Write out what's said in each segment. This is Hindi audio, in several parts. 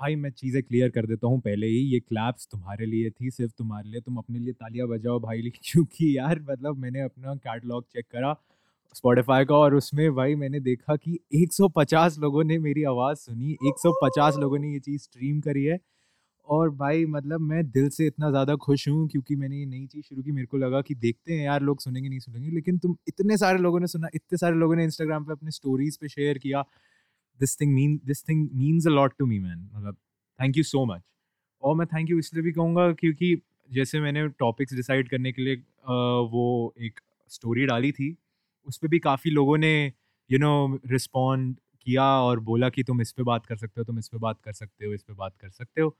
भाई मैं चीज़ें क्लियर कर देता हूँ पहले ही, ये क्लैप्स तुम्हारे लिए थी, सिर्फ़ तुम्हारे लिए, तुम अपने लिए तालियाँ बजाओ भाई क्योंकि यार मतलब मैंने अपना कैटलॉग चेक करा स्पॉटिफाई का और उसमें भाई मैंने देखा कि 150 लोगों ने मेरी आवाज़ सुनी 150 लोगों ने ये चीज़ स्ट्रीम करी है और भाई मतलब मैं दिल से इतना ज़्यादा खुश हूँ क्योंकि मैंने ये नई चीज़ शुरू की, मेरे को लगा कि देखते हैं यार लोग सुनेंगे, नहीं सुनेंगे, लेकिन तुम इतने सारे लोगों ने सुना, इतने सारे लोगों ने इंस्टाग्राम पे अपने स्टोरीज पे शेयर किया this thing mean this thing means a lot to me man मतलब थैंक यू सो मच और मैं थैंक यू इसलिए भी कहूँगा क्योंकि जैसे मैंने टॉपिक्स डिसाइड करने के लिए वो एक स्टोरी डाली थी, उस पर भी काफ़ी लोगों ने यू नो रिस्पॉन्ड किया और बोला कि तुम इस पर बात कर सकते हो, तुम इस पर बात कर सकते हो, इस पर बात कर सकते हो।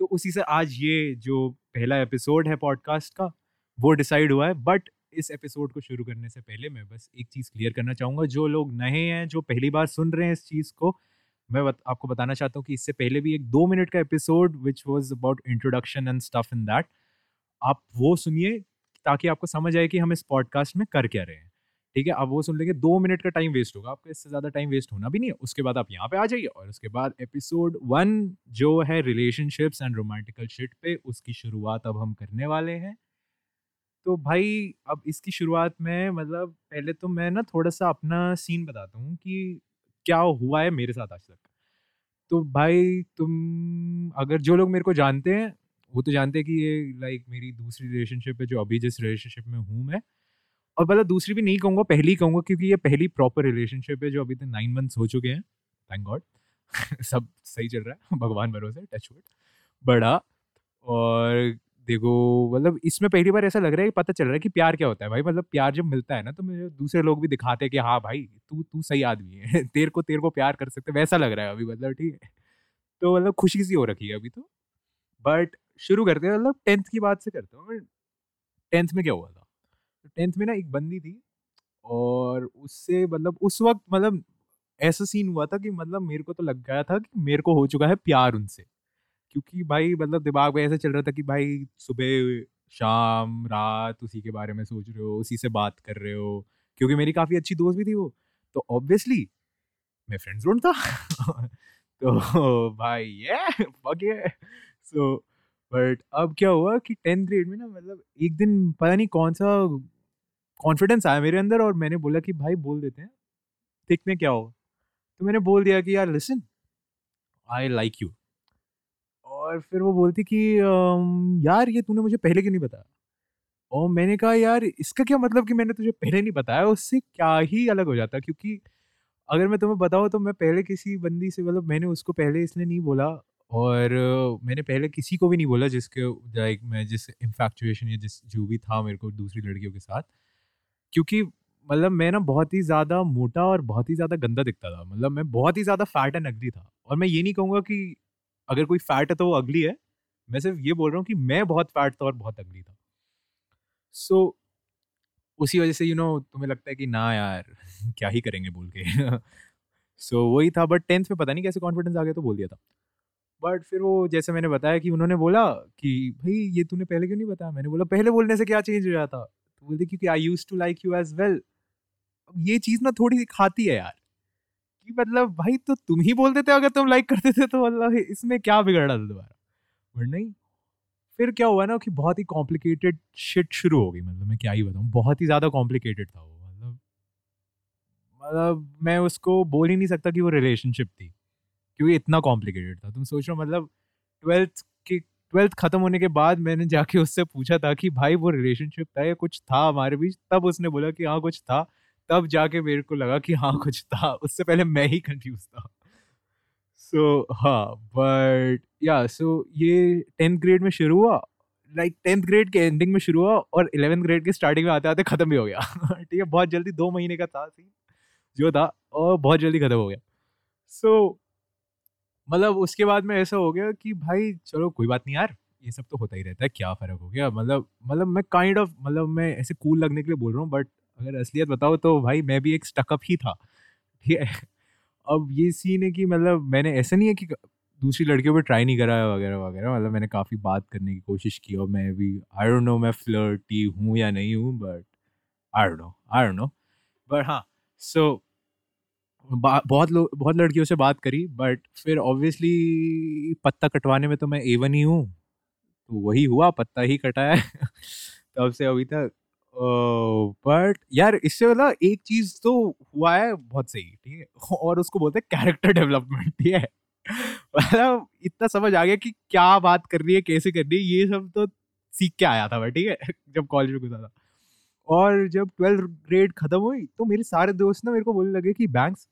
तो उसी से आज ये जो पहला एपिसोड है पॉडकास्ट का, वो डिसाइड हुआ है बट इस एपिसोड को शुरू करने से पहले मैं बस एक चीज़ क्लियर करना चाहूँगा। जो लोग नए हैं जो पहली बार सुन रहे हैं इस चीज़ को मैं बत, आपको बताना चाहता हूँ कि इससे पहले भी एक दो मिनट का episode which was about introduction and stuff in that आप वो सुनिए ताकि आपको समझ आए कि हम इस पॉडकास्ट में कर क्या रहे हैं। ठीक है? आप वो सुन लेंगे दो मिनट का टाइम वेस्ट होगा। आपका इससे ज़्यादा टाइम वेस्ट होना भी नहीं है। उसके बाद आप यहाँ पे आ जाइए और उसके बाद एपिसोड वन जो है रिलेशनशिप्स एंड रोमांटिकल शिट पे उसकी शुरुआत अब हम करने वाले हैं। तो भाई, अब इसकी शुरुआत में मतलब पहले तो मैं ना थोड़ा सा अपना सीन बताता हूँ कि क्या हुआ है मेरे साथ आज तक। तो भाई, तुम अगर जो लोग मेरे को जानते हैं, वो तो जानते हैं कि ये लाइक मेरी दूसरी रिलेशनशिप है, जो अभी जिस रिलेशनशिप में हूँ मैं। और मतलब दूसरी भी नहीं कहूँगा, पहली ही कहूँगा क्योंकि ये पहली प्रॉपर रिलेशनशिप है जो अभी तक नाइन मंथ्स हो चुके हैं। थैंक गॉड सब सही चल रहा है। भगवान भरोसे टच वुड बड़ा। और देखो मतलब इसमें पहली बार ऐसा लग रहा है कि पता चल रहा है कि प्यार क्या होता है भाई। मतलब प्यार जब मिलता है ना तो मुझे दूसरे लोग भी दिखाते हैं कि हाँ भाई, तू तू सही आदमी है। तेरे को तेरे को प्यार कर सकते वैसा लग रहा है अभी मतलब ठीक है। तो मतलब खुशी सी हो रखी है अभी तो। बट शुरू करते हैं मतलब टेंथ की बात से करता हूँ। टेंथ में क्या हुआ था? टेंथ में ना एक बंदी थी और उससे मतलब उस वक्त मतलब ऐसा सीन हुआ था कि मतलब मेरे को तो लग गया था कि मेरे को हो चुका है प्यार उनसे। क्योंकि भाई मतलब दिमाग में ऐसा चल रहा था कि भाई सुबह शाम रात उसी के बारे में सोच रहे हो, उसी से बात कर रहे हो, क्योंकि मेरी काफ़ी अच्छी दोस्त भी थी वो। तो ऑब्वियसली मैं फ्रेंड जोन था। तो भाई ये ये सो बट अब क्या हुआ कि टेंथ ग्रेड में ना मतलब एक दिन पता नहीं कौन सा कॉन्फिडेंस आया मेरे अंदर और मैंने बोला कि भाई बोल देते हैं, देखते हैं क्या हो तो मैंने बोल दिया कि यार लिसन आई लाइक यू और फिर वो बोलती कि यार ये तूने मुझे पहले क्यों नहीं बताया? और मैंने कहा, यार इसका क्या मतलब कि मैंने तुझे पहले नहीं बताया? उससे क्या ही अलग हो जाता? क्योंकि अगर मैं तुम्हें बताऊँ तो मैं पहले किसी बंदी से मतलब मैंने उसको पहले इसलिए नहीं बोला और मैंने पहले किसी को भी नहीं बोला जिसके लाइक मैं जिस इन्फैक्चुएशन या जिस जो भी था मेरे को दूसरी लड़कियों के साथ। क्योंकि मतलब मैं ना बहुत ही ज़्यादा मोटा और बहुत ही ज़्यादा गंदा दिखता था। मतलब मैं बहुत ही ज़्यादा फैट एंड अगली था। और मैं ये नहीं कहूँगा कि अगर कोई फैट है तो वो अगली है। मैं सिर्फ़ ये बोल रहा हूँ कि मैं बहुत फैट था और बहुत अगली था। सो so, उसी वजह से यू you नो know, तुम्हें लगता है कि ना यार क्या ही करेंगे बोल के। सो so, वही था बट टेंथ में पता नहीं कैसे कॉन्फिडेंस आ गया तो बोल दिया था। बट फिर वो जैसे मैंने बताया कि उन्होंने बोला कि भाई ये तूने पहले क्यों नहीं बताया? मैंने बोला पहले बोलने से क्या चेंज हो जाता तो बोलते क्योंकि I use to like you as well ये चीज़ ना थोड़ी सी खाती है यार। कि मतलब भाई तो तुम ही बोल देते अगर तुम लाइक करते थे तो मतलब इसमें क्या बिगड़ा था दोबारा? बट नहीं। फिर क्या हुआ ना कि बहुत ही कॉम्प्लिकेटेड शिट शुरू हो गई। मतलब मैं क्या ही बताऊँ, बहुत ही ज़्यादा कॉम्प्लिकेटेड था वो। मतलब मतलब मैं उसको बोल ही नहीं सकता कि वो रिलेशनशिप थी, क्योंकि इतना कॉम्प्लिकेटेड था। तुम सोच रहे हो मतलब ट्वेल्थ के ट्वेल्थ खत्म होने के बाद मैंने जाके उससे पूछा था कि भाई वो रिलेशनशिप था या कुछ था हमारे बीच? तब उसने बोला कि हाँ कुछ था। तब जाके मेरे को लगा कि हाँ कुछ था। उससे पहले मैं ही कंफ्यूज था। सो so, हाँ बट या सो ये टेंथ ग्रेड में शुरू हुआ। लाइक टेंथ ग्रेड के एंडिंग में शुरू हुआ और इलेवेंथ ग्रेड के स्टार्टिंग में आते आते खत्म भी हो गया। ठीक है बहुत जल्दी दो महीने का था सीन जो था और बहुत जल्दी खत्म हो गया। सो so, मतलब उसके बाद में ऐसा हो गया कि भाई चलो कोई बात नहीं यार ये सब तो होता ही रहता है क्या फ़र्क हो गया? मतलब मतलब मैं काइंड ऑफ़ मतलब मैं ऐसे कूल लगने के लिए बोल रहा हूँ बट अगर असलियत बताओ तो भाई मैं भी एक स्टकअप ही था, ठीक है? अब ये सीन है कि मतलब मैंने ऐसा नहीं है कि दूसरी लड़कियों पे ट्राई नहीं करा वगैरह वगैरह मतलब मैंने काफ़ी बात करने की कोशिश की और मैं भी आई डोंट नो मैं फ्लर्टी हूँ या नहीं हूँ but I don't know I don't know but हाँ सो बहुत लोग बहुत लड़कियों से बात करी बट फिर ऑब्वियसली पत्ता कटवाने में तो मैं एवन ही हूँ तो वही हुआ, पत्ता ही कटाया तब से अभी तक बट यार इससे वाला एक चीज़ तो हुआ है बहुत सही ठीक है? और उसको बोलते हैं कैरेक्टर डेवलपमेंट ठीक है? मतलब इतना समझ आ गया कि क्या बात कर रही है कैसे कर रही है ये सब तो सीख के आया था मैं ठीक है? जब कॉलेज में घुसा था। और जब ट्वेल्थ ग्रेड खत्म हुई तो मेरे सारे दोस्त ना मेरे को बोलने लगे कि banks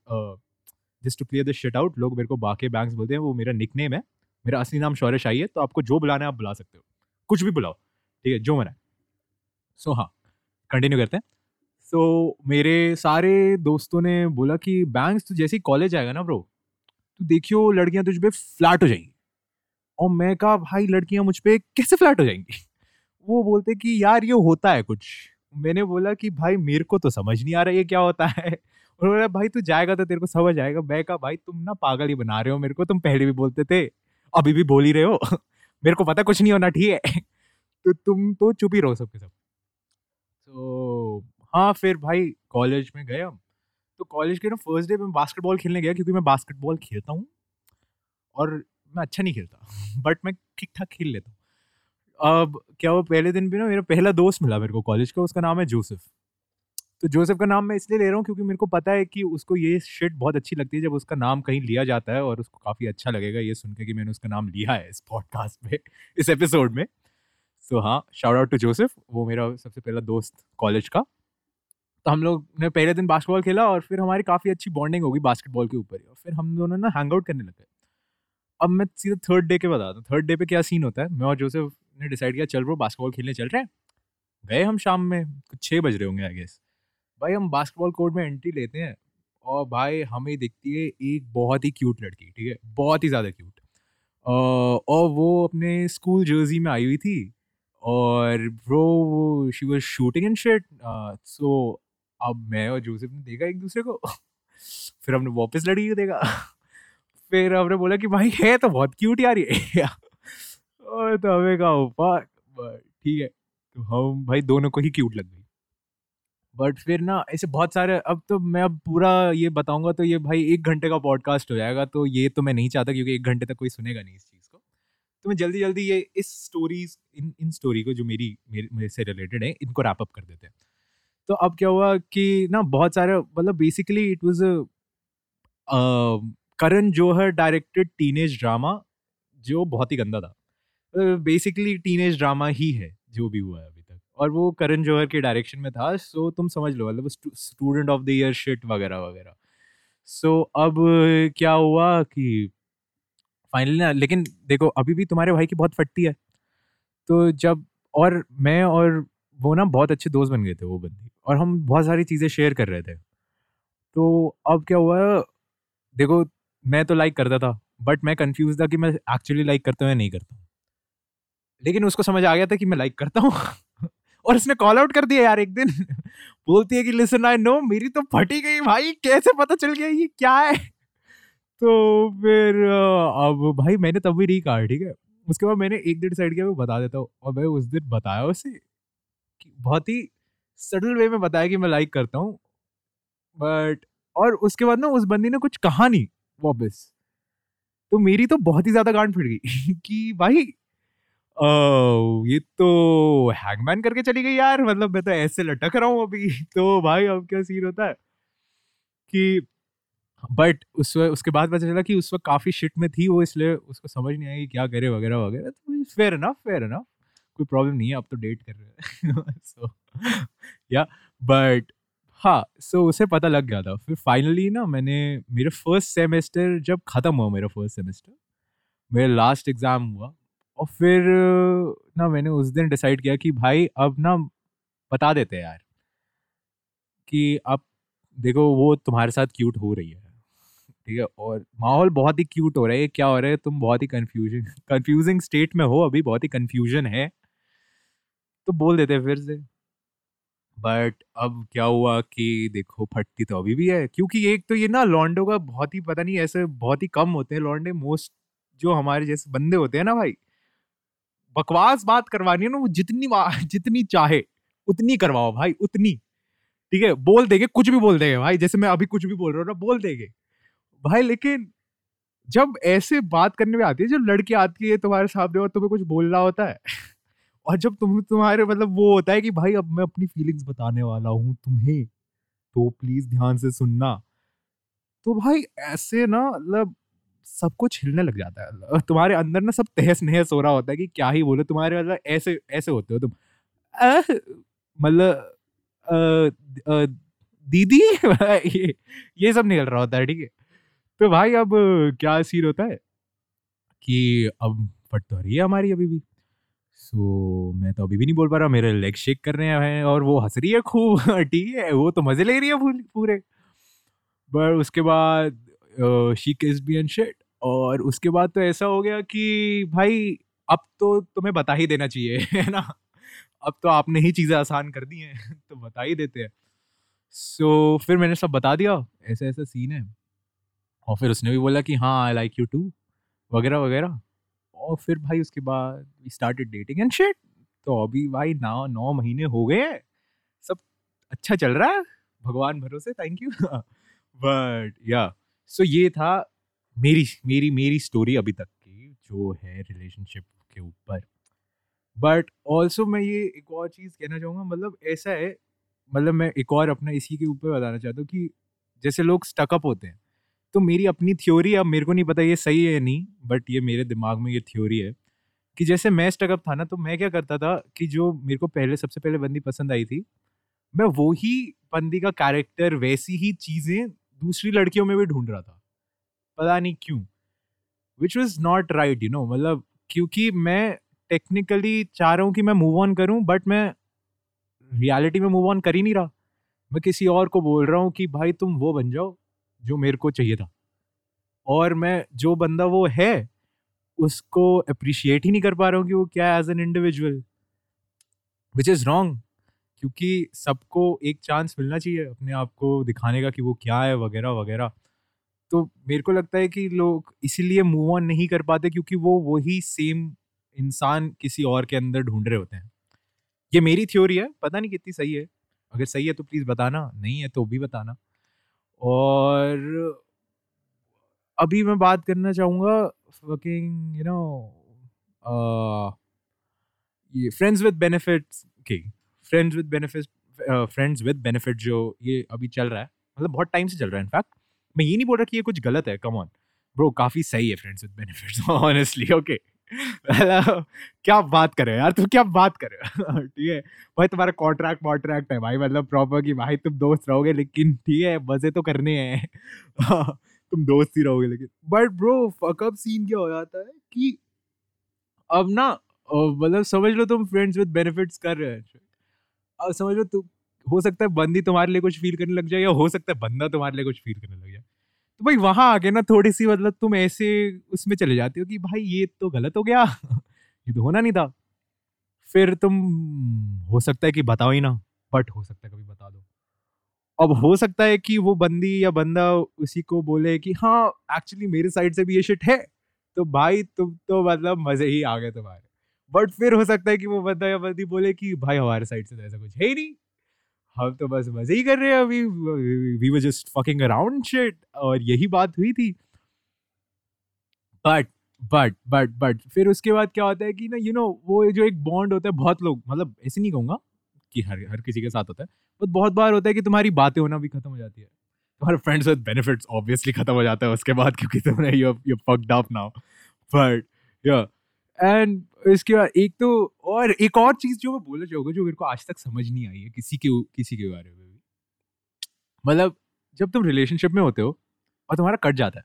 just to clear the shit out लोग मेरे को बाकी बैंक्स बोलते हैं वो मेरा निक नेम है मेरा असली नाम शौर्य शाही है तो आपको जो बुलाना है आप बुला सकते हो। कुछ भी बुलाओ ठीक है? जो मना सो so, हाँ कंटिन्यू करते हैं। So, मेरे सारे दोस्तों ने बोला कि बैंक्स तो जैसे ही कॉलेज आएगा ना ब्रो तो देखियो लड़कियाँ तुझ पे फ्लैट हो जाएँगी। और मैं कहा भाई लड़कियाँ मुझ पर कैसे फ्लैट हो जाएँगी? वो बोलते कि यार ये होता है कुछ। मैंने बोला कि भाई मेरे को तो समझ नहीं आ रहा ये क्या होता है? उन्होंने भाई तू जाएगा तो तेरे को समझ आएगा। मैं कहा भाई तुम ना पागल ही बना रहे हो मेरे को तुम पहले भी बोलते थे अभी भी बोल ही रहे हो। मेरे को पता कुछ नहीं होना ठीक है? तो तुम तो चुप ही रहो सबके सब। तो हाँ फिर भाई कॉलेज में गए हम। तो कॉलेज के ना फ़र्स्ट डे में बास्केटबॉल खेलने गया क्योंकि मैं बास्केटबॉल खेलता हूँ और मैं अच्छा नहीं खेलता बट मैं ठीक ठाक खेल लेता हूँ। अब क्या वो पहले दिन भी ना मेरा पहला दोस्त मिला मेरे को कॉलेज का, उसका नाम है जोसेफ। तो जोसेफ का नाम मैं इसलिए ले रहा हूँ क्योंकि मेरे को पता है कि उसको ये शिट बहुत अच्छी लगती है जब उसका नाम कहीं लिया जाता है और उसको काफ़ी अच्छा लगेगा ये सुन के कि मैंने उसका नाम लिया है इस पॉडकास्ट में इस एपिसोड में। So, हाँ शाउट आउट टू जोसेफ वो मेरा सबसे पहला दोस्त कॉलेज का। तो हम लोग ने पहले दिन बास्केटबॉल खेला और फिर हमारी काफ़ी अच्छी बॉन्डिंग होगी बास्केटबॉल के ऊपर ही और फिर हम दोनों ना हैंग आउट करने लगे अब मैं सीधा थर्ड डे के बताता हूँ। थर्ड डे पे क्या सीन होता है? मैं और जोसेफ ने डिसाइड किया चल रो बास्केटबॉल खेलने चल रहे हैं। गए हम शाम में कुछ छः बज रहे होंगे आई गेस भाई हम बास्केटबॉल कोर्ट में एंट्री लेते हैं और भाई हमें दिखती है एक बहुत ही क्यूट लड़की ठीक है? बहुत ही ज़्यादा क्यूट और वो अपने स्कूल जर्सी में आई हुई थी। और bro she was shooting in shit so अब मैं और जोसेफ ने देखा एक दूसरे को, फिर हमने वापस लड़की को देखा, फिर हमने बोला कि भाई, है तो बहुत क्यूट यार ये, और तो हमें कहा ठीक है। तो हम, भाई, दोनों को ही क्यूट लग गई। बट फिर ना, ऐसे बहुत सारे, अब तो मैं अब पूरा ये बताऊँगा तो ये भाई एक घंटे का पॉडकास्ट हो जाएगा तो ये तो मैं नहीं चाहता क्योंकि एक घंटे तक कोई सुनेगा नहीं इस चीज़ तो मैं जल्दी जल्दी ये, इस स्टोरीज इन इन स्टोरी को जो मेरी, मेरे से रिलेटेड है, इनको रैप अप कर देते हैं। तो अब क्या हुआ कि ना, बहुत सारे मतलब basically it was Karan Johar directed teenage drama जो बहुत ही गंदा था। बेसिकली टीनेज ड्रामा ही है, जो भी हुआ है अभी तक। और वो करण जौहर के डायरेक्शन में था सो तुम समझ लो मतलब Student of the Year shit वगैरह वगैरह। सो अब क्या हुआ कि फाइनली ना, लेकिन देखो, अभी भी तुम्हारे भाई की बहुत फटती है। तो जब, और मैं और वो ना बहुत अच्छे दोस्त बन गए थे, वो बंदी, और हम बहुत सारी चीज़ें शेयर कर रहे थे। तो अब क्या हुआ, देखो, मैं तो लाइक करता था बट मैं कंफ्यूज था कि मैं एक्चुअली लाइक करता हूँ या नहीं करता हूँ। लेकिन उसको समझ आ गया था कि मैं लाइक करता हूँ। और उसने कॉल आउट कर दिया, यार, एक दिन बोलती है कि लिसन आई नो मेरी तो फटी गई भाई, कैसे पता चल गया ये क्या है? तो फिर अब भाई मैंने तब भी नहीं कहा ठीक है? उसके बाद मैंने एक दिन डिसाइड किया, मैं बता देता हूँ। और मैं उस दिन बताया उसे कि बहुत ही सडल वे में बताया कि मैं लाइक करता हूँ। बट और उसके बाद ना उस बंदी ने कुछ कहा नहीं, वापस। तो मेरी तो बहुत ही ज़्यादा गांड फिट गई कि भाई ओह! ये तो हैंगमैन करके चली गई यार मतलब मैं तो ऐसे लटक रहा हूँ अभी। तो भाई, अब क्या सीन होता है? कि बट उस उसके बाद पता चला कि उस वक़्त काफ़ी शिट में थी वो इसलिए उसको समझ नहीं आया कि क्या करे वगैरह, वगैरह। तो फेयर इनफ फेयर ना कोई प्रॉब्लम नहीं है अब तो डेट कर रहे हैं। सो या बट हाँ, सो उसे पता लग गया था। फिर फाइनली ना मैंने मेरे फ़र्स्ट सेमेस्टर जब ख़त्म हुआ मेरा फ़र्स्ट सेमेस्टर मेरा लास्ट एग्ज़ाम हुआ और फिर ना मैंने उस दिन डिसाइड किया कि भाई अब ना बता देते यार कि अब देखो वो तुम्हारे साथ क्यूट हो रही है। ठीक है? और माहौल बहुत ही क्यूट हो रहा है। क्या हो रहा है? तुम बहुत ही कंफ्यूजन कंफ्यूजिंग स्टेट में हो अभी, बहुत ही कंफ्यूजन है। तो बोल देते फिर से। बट अब क्या हुआ कि देखो, फटती तो अभी भी है। क्योंकि एक तो ये ना लॉन्डो का बहुत ही, पता नहीं, ऐसे बहुत ही कम होते हैं लॉन्डे मोस्ट जो हमारे जैसे बंदे होते हैं ना भाई, बकवास बात करवानी है ना, वो जितनी जितनी चाहे, उतनी करवाओ भाई, उतनी। ठीक है? बोल देंगे, कुछ भी बोल देंगे भाई। जैसे मैं अभी कुछ भी बोल रहा हूँ ना, बोल देंगे। भाई, लेकिन जब ऐसे बात करने में आती है, जब लड़की आती है तुम्हारे सामने और तुम्हें कुछ बोलना होता है, और जब तुम, तुम्हारे मतलब वो होता है कि भाई, अब मैं अपनी फीलिंग्स बताने वाला हूँ तुम्हें तो प्लीज़ ध्यान से सुनना। तो भाई, ऐसे ना मतलब सब कुछ हिलने लग जाता है। तुम्हारे अंदर ना सब तहस नहस हो रहा होता है कि क्या ही बोले, तुम्हारे मतलब ऐसे ऐसे होते हो तुम। मतलब दीदी, ये ये सब निकल रहा होता है, ठीक है? तो भाई अब क्या सीन होता है? कि अब फट तो रही है हमारी अभी भी। सो मैं तो अभी भी नहीं बोल पा रहा मेरे लेग शेक कर रहे हैं और वो हंस रही है खूब ठीक है वो तो मज़े ले रही है पूरे। बट उसके बाद शी किस बी एंड शिट और उसके बाद तो ऐसा हो गया कि भाई अब तो तुम्हें बता ही देना चाहिए है ना? अब तो आपने ही चीज़ें आसान कर दी हैं तो बता ही देते हैं। सो so, फिर मैंने सब बता दिया ऐसा ऐसा सीन है। और फिर उसने भी बोला कि हाँ आई लाइक यू टू वगैरह वगैरह। और फिर भाई उसके बाद we started dating and shit तो अभी भाई नौ नौ महीने हो गए हैं। सब अच्छा चल रहा है। भगवान भरोसे थैंक यू बट या सो ये था मेरी मेरी मेरी स्टोरी अभी तक की, जो है रिलेशनशिप के ऊपर। बट ऑल्सो मैं ये एक और चीज़ कहना चाहूँगा मतलब ऐसा है मतलब मैं एक और अपना इसी के ऊपर बताना चाहता हूँ कि जैसे लोग स्टकअप होते हैं तो मेरी अपनी थ्योरी अब मेरे को नहीं पता ये सही है नहीं बट ये मेरे दिमाग में ये थ्योरी है कि जैसे मैं स्टकअप था ना तो मैं क्या करता था कि जो मेरे को पहले, सबसे पहले बंदी पसंद आई थी, मैं वो ही बंदी का कैरेक्टर वैसी ही चीज़ें दूसरी लड़कियों में भी ढूंढ रहा था। पता नहीं क्यों। Which was not right you know मतलब क्योंकि मैं टेक्निकली चाह रहा हूँ कि मैं मूव ऑन करूँ बट मैं रियलिटी में मूव ऑन कर ही नहीं रहा। मैं किसी और को बोल रहा हूँ कि, भाई तुम वो बन जाओ जो मेरे को चाहिए था। और मैं जो बंदा वो है, उसको अप्रिशिएट ही नहीं कर पा रहा हूँ कि वो क्या है as an individual which is wrong क्योंकि सबको एक चांस मिलना चाहिए अपने आप को दिखाने का कि वो क्या है, वगैरह वगैरह। तो मेरे को लगता है कि लोग इसीलिए मूव ऑन नहीं कर पाते क्योंकि वो वही सेम इंसान किसी और के अंदर ढूंढ रहे होते हैं। ये मेरी थ्योरी है, पता नहीं कितनी सही है। अगर सही है तो प्लीज़ बताना, नहीं है तो भी बताना। और अभी मैं बात करना चाहूँगा फकिंग यू नो ये फ्रेंड्स विद बेनिफिट्स के। Friends with benefit friends with benefit जो ये अभी चल रहा है मतलब बहुत टाइम से चल रहा है इनफैक्ट मैं ये नहीं बोल रहा कि ये कुछ गलत है कम ऑन ब्रो काफ़ी सही है friends with benefits honestly okay क्या बात करे यार? तुम क्या बात करे ठीक है। भाई, तुम्हारा कॉन्ट्रैक्ट वॉन्ट्रैक्ट है भाई मतलब प्रॉपर कि भाई, तुम दोस्त रहोगे, लेकिन ठीक है, मज़े तो करने हैं। तुम दोस्त ही रहोगे, लेकिन बट ब्रो फकअप सीन क्या हो जाता है कि अब ना मतलब समझ लो तुम फ्रेंड्स विद बेनिफिट्स कर रहे हैं। अब समझ लो तुम, हो सकता है बंदी तुम्हारे लिए कुछ फील करने लग जाए या हो सकता है बंदा तुम्हारे लिए कुछ फील करने लग जाए। तो भाई वहाँ आके ना थोड़ी सी मतलब तुम ऐसे उसमें चले जाते हो कि भाई ये तो गलत हो गया। ये तो होना नहीं था। फिर तुम, हो सकता है कि बताओ ही ना बट हो सकता है कभी बता दो। अब हो सकता है कि वो बंदी या बंदा उसी को बोले कि हाँ एक्चुअली मेरे साइड से भी ये शिट है तो भाई तुम तो मतलब मज़े ही आ गए तुम्हारे। बट फिर हो सकता है कि वो बंदा या बंदी बोले कि भाई हमारे साइड से तो ऐसा कुछ है ही नहीं। हम तो बस मज़े ही कर रहे हैं अभी। We were just fucking around shit और यही बात हुई थी। बट बट बट बट फिर उसके बाद क्या होता है कि ना यू नो वो जो एक बॉन्ड होता है, बहुत लोग मतलब ऐसे नहीं कहूँगा कि हर हर किसी के साथ होता है बट बहुत बार होता है कि तुम्हारी बातें होना भी खत्म हो जाती है। तुम्हारे फ्रेंड्स विद बेनिफिट्स ऑब्वियसली खत्म हो जाता है उसके बाद, क्योंकि तुमने you you fucked up now but yeah and इसके बाद एक तो और एक और चीज़ जो मैं बोलना चाहूँगा, जो मेरे को आज तक समझ नहीं आई है किसी के किसी के बारे में भी। मतलब जब तुम रिलेशनशिप में होते हो और तुम्हारा कट जाता है,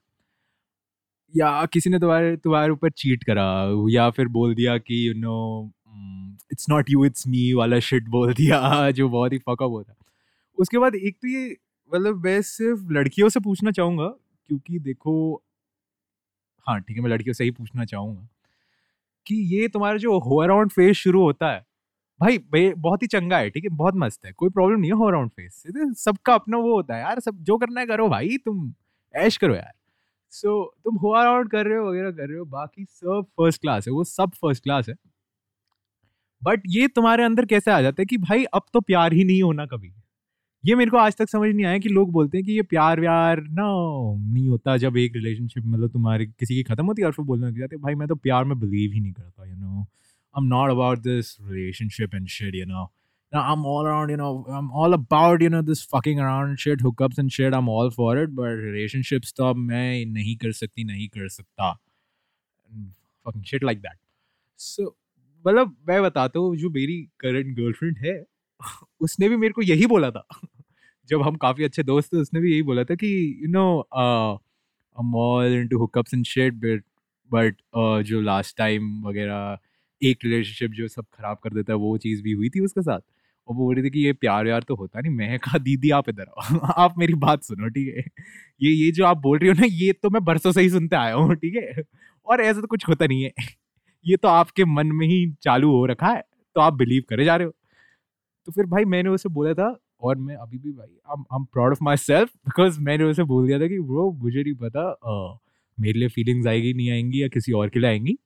या किसी ने तुम्हारे तुम्हारे ऊपर चीट करा, या फिर बोल दिया कि you know it's not you it's me वाला शिट बोल दिया, जो बहुत ही फकअप होता है। उसके बाद एक तो ये मतलब मैं सिर्फ़ लड़कियों से पूछना चाहूँगा, क्योंकि देखो हाँ ठीक है, मैं लड़कियों से ही पूछना चाहूँगा। कि ये तुम्हारा जो हो अराउंड फ़ेज़ शुरू होता है। भाई बहुत ही चंगा है ठीक है? बहुत मस्त है कोई प्रॉब्लम नहीं है हो अराउंड फ़ेज़ सबका अपना वो होता है यार सब जो करना है करो भाई तुम ऐश करो यार। सो so, तुम हो अराउंड कर रहे हो वगैरह कर रहे हो बाकी सब फ़र्स्ट क्लास है वो सब फ़र्स्ट क्लास है। बट ये तुम्हारे अंदर कैसे आ जाता है कि भाई अब तो प्यार ही नहीं होना कभी। ये मेरे को आज तक समझ नहीं आया कि लोग बोलते हैं कि ये प्यार व्यार ना नहीं होता जब एक रिलेशनशिप मतलब तुम्हारे किसी की खत्म होती है और फिर बोलने लग जाते भाई मैं तो प्यार में बिलीव ही नहीं करता you know I am not about this relationship and shit you know I'm all around, you know, I'm all about, you know, this fucking around shit, hookups and shit. I'm all for it, but relationships तो मैं नहीं कर सकती, नहीं कर सकता. Fucking shit like that. So, मतलब मैं बताता हूँ जो मेरी करंट गर्लफ्रेंड है उसने भी मेरे को यही बोला था। जब हम काफ़ी अच्छे दोस्त थे, उसने भी यही बोला था कि you know all into hookups and shit, but but जो लास्ट टाइम वगैरह, एक रिलेशनशिप जो सब खराब कर देता है, वो चीज़ भी हुई थी उसके साथ? और वो बोल रही थी कि, ये प्यार यार तो होता नहीं। मैं कहा, दीदी, आप इधर आओ। आप मेरी बात सुनो, ठीक है? ये ये जो आप बोल रही हो ना, ये तो मैं बरसों से ही सुनते आया हूँ, ठीक है? और ऐसा तो कुछ होता नहीं है। ये तो आपके मन में ही चालू हो रखा है तो आप बिलीव करे जा रहे हो। तो फिर भाई मैंने उसे बोला था और मैं अभी भी भाई I am proud of myself because मैंने उसे बोल दिया था कि ब्रो मुझे नहीं पता मेरे लिए फीलिंग्स आएगी नहीं आएँगी या किसी और के लिए आएँगी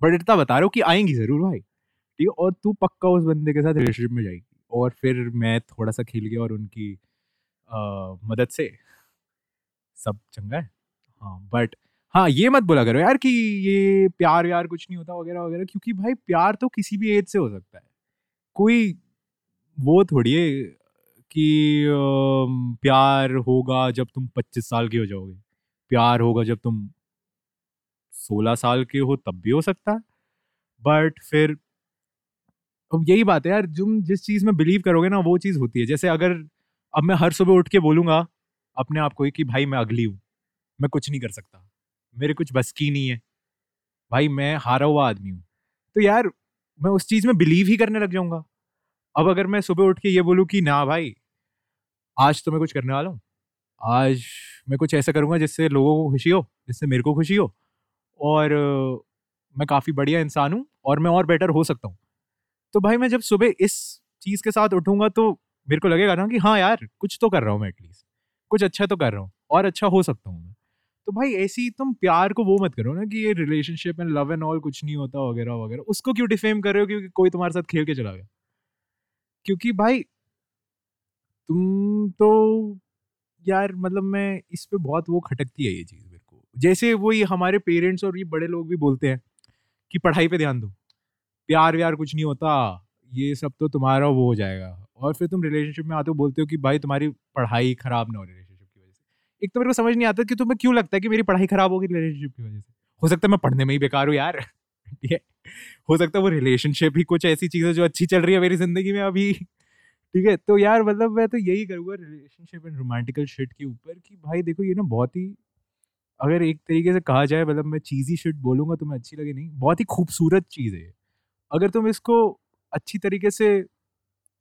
बट इतना बता रहा हूँ कि आएँगी ज़रूर भाई ठीक है और तू पक्का उस बंदे के साथ रिलेशनशिप में जाएगी। और फिर मैं थोड़ा सा खेल गया और उनकी आ, मदद से सब चंगा है। हाँ बट हाँ ये मत बोला करो यार कि ये प्यार व्यार कुछ नहीं होता वगैरह वगैरह क्योंकि भाई प्यार तो किसी भी एज से हो सकता है। कोई वो थोड़ी है कि प्यार होगा जब तुम पच्चीस साल के हो जाओगे। प्यार होगा जब तुम सोलह साल के हो, तब भी हो सकता है। बट फिर, अब यही बात है यार, तुम जिस चीज़ में बिलीव करोगे ना, वो चीज़ होती है। जैसे अगर, अब मैं हर सुबह उठ के बोलूँगा अपने आप को कि, भाई, मैं अगली हूँ, मैं कुछ नहीं कर सकता, मेरे कुछ बस की नहीं है, भाई, मैं हारा हुआ आदमी हूँ। तो यार, मैं उस चीज़ में बिलीव ही करने लग जाऊँगा। अब अगर मैं सुबह उठ के ये बोलूँ कि, ना भाई, आज तो मैं कुछ करने वाला हूँ। आज मैं कुछ ऐसा करूँगा जिससे लोगों को खुशी हो, जिससे मेरे को खुशी हो। और मैं काफ़ी बढ़िया इंसान हूँ और मैं और बेटर हो सकता हूँ। तो भाई मैं जब सुबह इस चीज़ के साथ उठूँगा तो मेरे को लगेगा ना कि हाँ यार, कुछ तो कर रहा हूँ मैं एटलीस्ट कुछ अच्छा तो कर रहा हूँ और अच्छा हो सकता हूँ मैं। तो भाई ऐसी तुम प्यार को वो मत करो ना कि ये relationship and love and all कुछ नहीं होता वगैरह वगैरह। उसको क्यों डिफेम कर रहे हो? क्योंकि कोई तुम्हारे साथ खेल के चला गया। क्योंकि भाई, तुम तो यार मतलब मैं इस पे बहुत वो खटकती है ये चीज़ मेरे को। जैसे वो ये हमारे पेरेंट्स और ये बड़े लोग भी बोलते हैं कि पढ़ाई पे ध्यान दो, प्यार व्यार कुछ नहीं होता, ये सब तो तुम्हारा वो हो जाएगा। और फिर तुम रिलेशनशिप में आते हो, बोलते हो कि भाई तुम्हारी पढ़ाई खराब ना हो रिलेशनशिप की वजह से। एक तो मेरे को समझ नहीं आता कि तुम्हें क्यों लगता है कि मेरी पढ़ाई खराब होगी रिलेशनशिप की वजह से? हो सकता है मैं पढ़ने में ही बेकार हूँ यार। ठीक है? हो सकता है वो रिलेशनशिप ही कुछ ऐसी चीज़ है जो अच्छी चल रही है मेरी ज़िंदगी में अभी। ठीक है? तो यार मतलब मैं तो यही करूँगा रिलेशनशिप एंड रोमांटिकल शिट के ऊपर कि भाई देखो ये ना बहुत ही, अगर एक तरीके से कहा जाए मतलब मैं चीज़ी शिट बोलूँगा तो मैं अच्छी लगे, नहीं, बहुत ही खूबसूरत चीज़ है अगर तुम इसको अच्छी तरीके से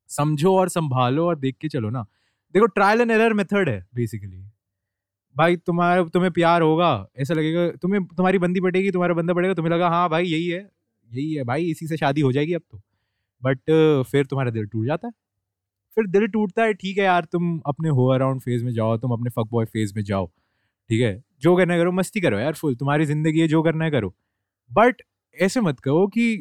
समझो और संभालो और देख के चलो ना। देखो ट्रायल एंड एरर मेथड है बेसिकली भाई तुम्हारा, तुम्हें प्यार होगा, ऐसा लगेगा, तुम्हें, तुम्हारी बंदी पटेगी तुम्हारा बंदा पड़ेगा तुम्हें लगा हाँ भाई यही है। यही है भाई, इसी से शादी हो जाएगी अब तो। बट फिर तुम्हारा दिल टूट जाता है। फिर दिल टूटता है, ठीक है यार, तुम अपने हो अराउंड फ़ेज़ में जाओ, तुम अपने फक बॉय फ़ेज़ में जाओ, ठीक है? जो करना है करो, मस्ती करो यार फुल तुम्हारी ज़िंदगी है, जो करना है करो। बट ऐसे मत कहो कि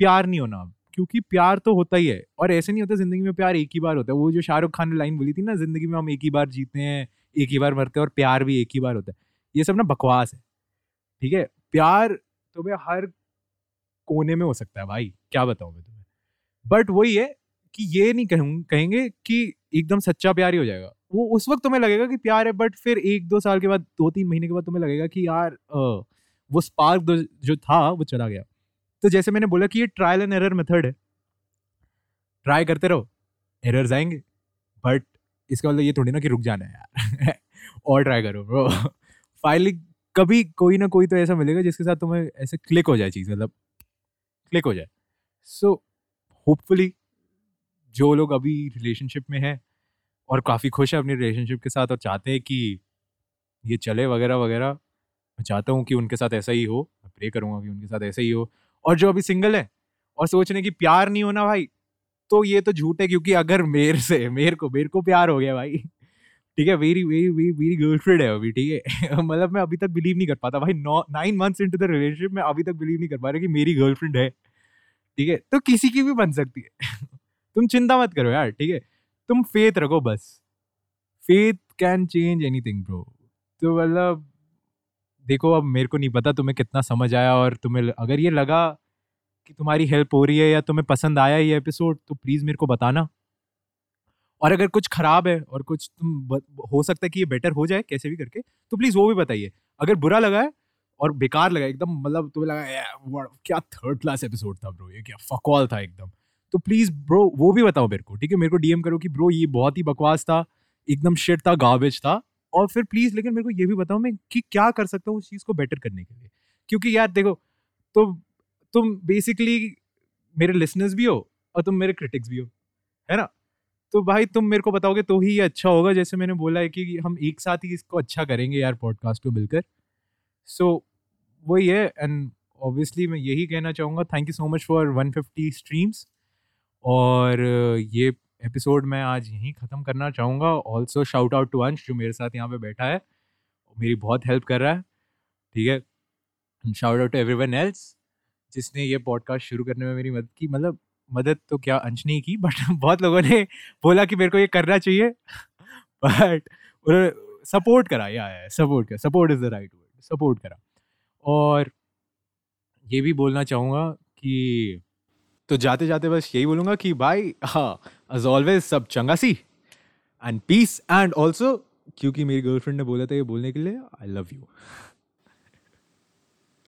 प्यार नहीं होना क्योंकि प्यार तो होता ही है। और ऐसे नहीं होता ज़िंदगी में प्यार एक ही बार होता है। वो जो शाहरुख खान ने लाइन बोली थी ना, ज़िंदगी में हम एक ही बार जीते हैं, एक ही बार मरते हैं और प्यार भी एक ही बार होता है। ये सब ना बकवास है, ठीक है? प्यार तुम्हें हर कोने में हो सकता है भाई, क्या बताऊँ मैं तुम्हें? बट वही है कि ये नहीं कहूँ, कहेंगे कि एकदम सच्चा प्यार ही हो जाएगा। वो उस वक्त तुम्हें लगेगा कि प्यार है बट फिर एक दो साल के बाद दो तीन महीने के बाद तुम्हें लगेगा कि यार वो स्पार्क जो था, वो चला गया। तो जैसे मैंने बोला कि ये ट्रायल एंड एरर मेथड है। ट्राई करते रहो एरर्स आएँगे बट इसका मतलब ये थोड़ी ना कि रुक जाना है यार। और ट्राई करो फाइनली कभी कोई ना कोई तो ऐसा मिलेगा जिसके साथ तुम्हें ऐसे क्लिक हो जाए चीज़ मतलब क्लिक हो जाए। सो होपफुली जो लोग अभी रिलेशनशिप में हैं और काफ़ी खुश है अपनी रिलेशनशिप के साथ और चाहते हैं कि ये चले वगैरह वगैरह, मैं चाहता हूँ कि उनके साथ ऐसा ही हो, मैं प्रे करूँगा कि उनके साथ ऐसा ही हो। और जो अभी सिंगल है और सोच रहे कि प्यार नहीं होना भाई तो ये तो झूठ है क्योंकि अगर मेरे से, मेरे को मेरे को प्यार हो गया भाई। ठीक है वेरी वेरी वेरी मेरी गर्लफ्रेंड है अभी, ठीक है। मतलब मैं अभी तक बिलीव नहीं कर पाता। भाई, नौ nine months into the relationship मैं अभी तक बिलीव नहीं कर पा रहा कि मेरी गर्लफ्रेंड है। ठीक है? तो किसी की भी बन सकती है। तुम चिंता मत करो यार, ठीक है? तुम फेथ रखो बस। Faith can change anything bro तो मतलब देखो अब मेरे को नहीं पता तुम्हें कितना समझ आया और तुम्हें अगर ये लगा कि तुम्हारी हेल्प हो रही है या तुम्हें पसंद आया ये एपिसोड तो प्लीज़ मेरे को बताना। और अगर कुछ खराब है और कुछ तुम हो सकता है कि ये बेटर हो जाए, कैसे भी करके तो प्लीज़ वो भी बताइए। अगर बुरा लगा है और बेकार लगा, एकदम मतलब तुम्हें लगा क्या थर्ड क्लास एपिसोड था ब्रो ये क्या फकॉल था एकदम. तो प्लीज़ ब्रो वो भी बताओ मेरे को, ठीक है? मेरे को डीएम करो कि ब्रो ये बहुत ही बकवास था, एकदम शिट था गार्बेज था. और फिर प्लीज़ लेकिन मेरे को ये भी बताओ मैं कि क्या कर सकता हूँ उस चीज़ को बेटर करने के लिए? क्योंकि यार देखो तो तुम बेसिकली मेरे लिसनर्स भी हो और तुम मेरे क्रिटिक्स भी हो, है ना? तो भाई तुम मेरे को बताओगे तो ही ये अच्छा होगा, जैसे मैंने बोला है कि हम एक साथ ही इसको अच्छा करेंगे यार पॉडकास्ट को मिलकर। सो वही है एंड ऑब्वियसली मैं यही कहना चाहूँगा thank you so much for 150 streams और ये एपिसोड मैं आज यहीं ख़त्म करना चाहूँगा. ऑल्सो शाउट आउट टू अंश जो मेरे साथ यहाँ पे बैठा है. मेरी बहुत हेल्प कर रहा है, ठीक है? Shout out to everyone else जिसने ये पॉडकास्ट शुरू करने में मेरी मदद की. मतलब मदद तो क्या अंश ने की बट बहुत लोगों ने बोला कि मेरे को ये करना चाहिए. बट उन्होंने सपोर्ट करा या सपोर्ट करा support is the right support करा। और ये भी बोलना चाहूँगा कि तो जाते जाते बस यही बोलूँगा कि भाई हाँ एज ऑलवेज सब चंगा सी। एंड पीस एंड ऑल्सो क्योंकि मेरी गर्लफ्रेंड ने बोला था ये बोलने के लिए आई लव यू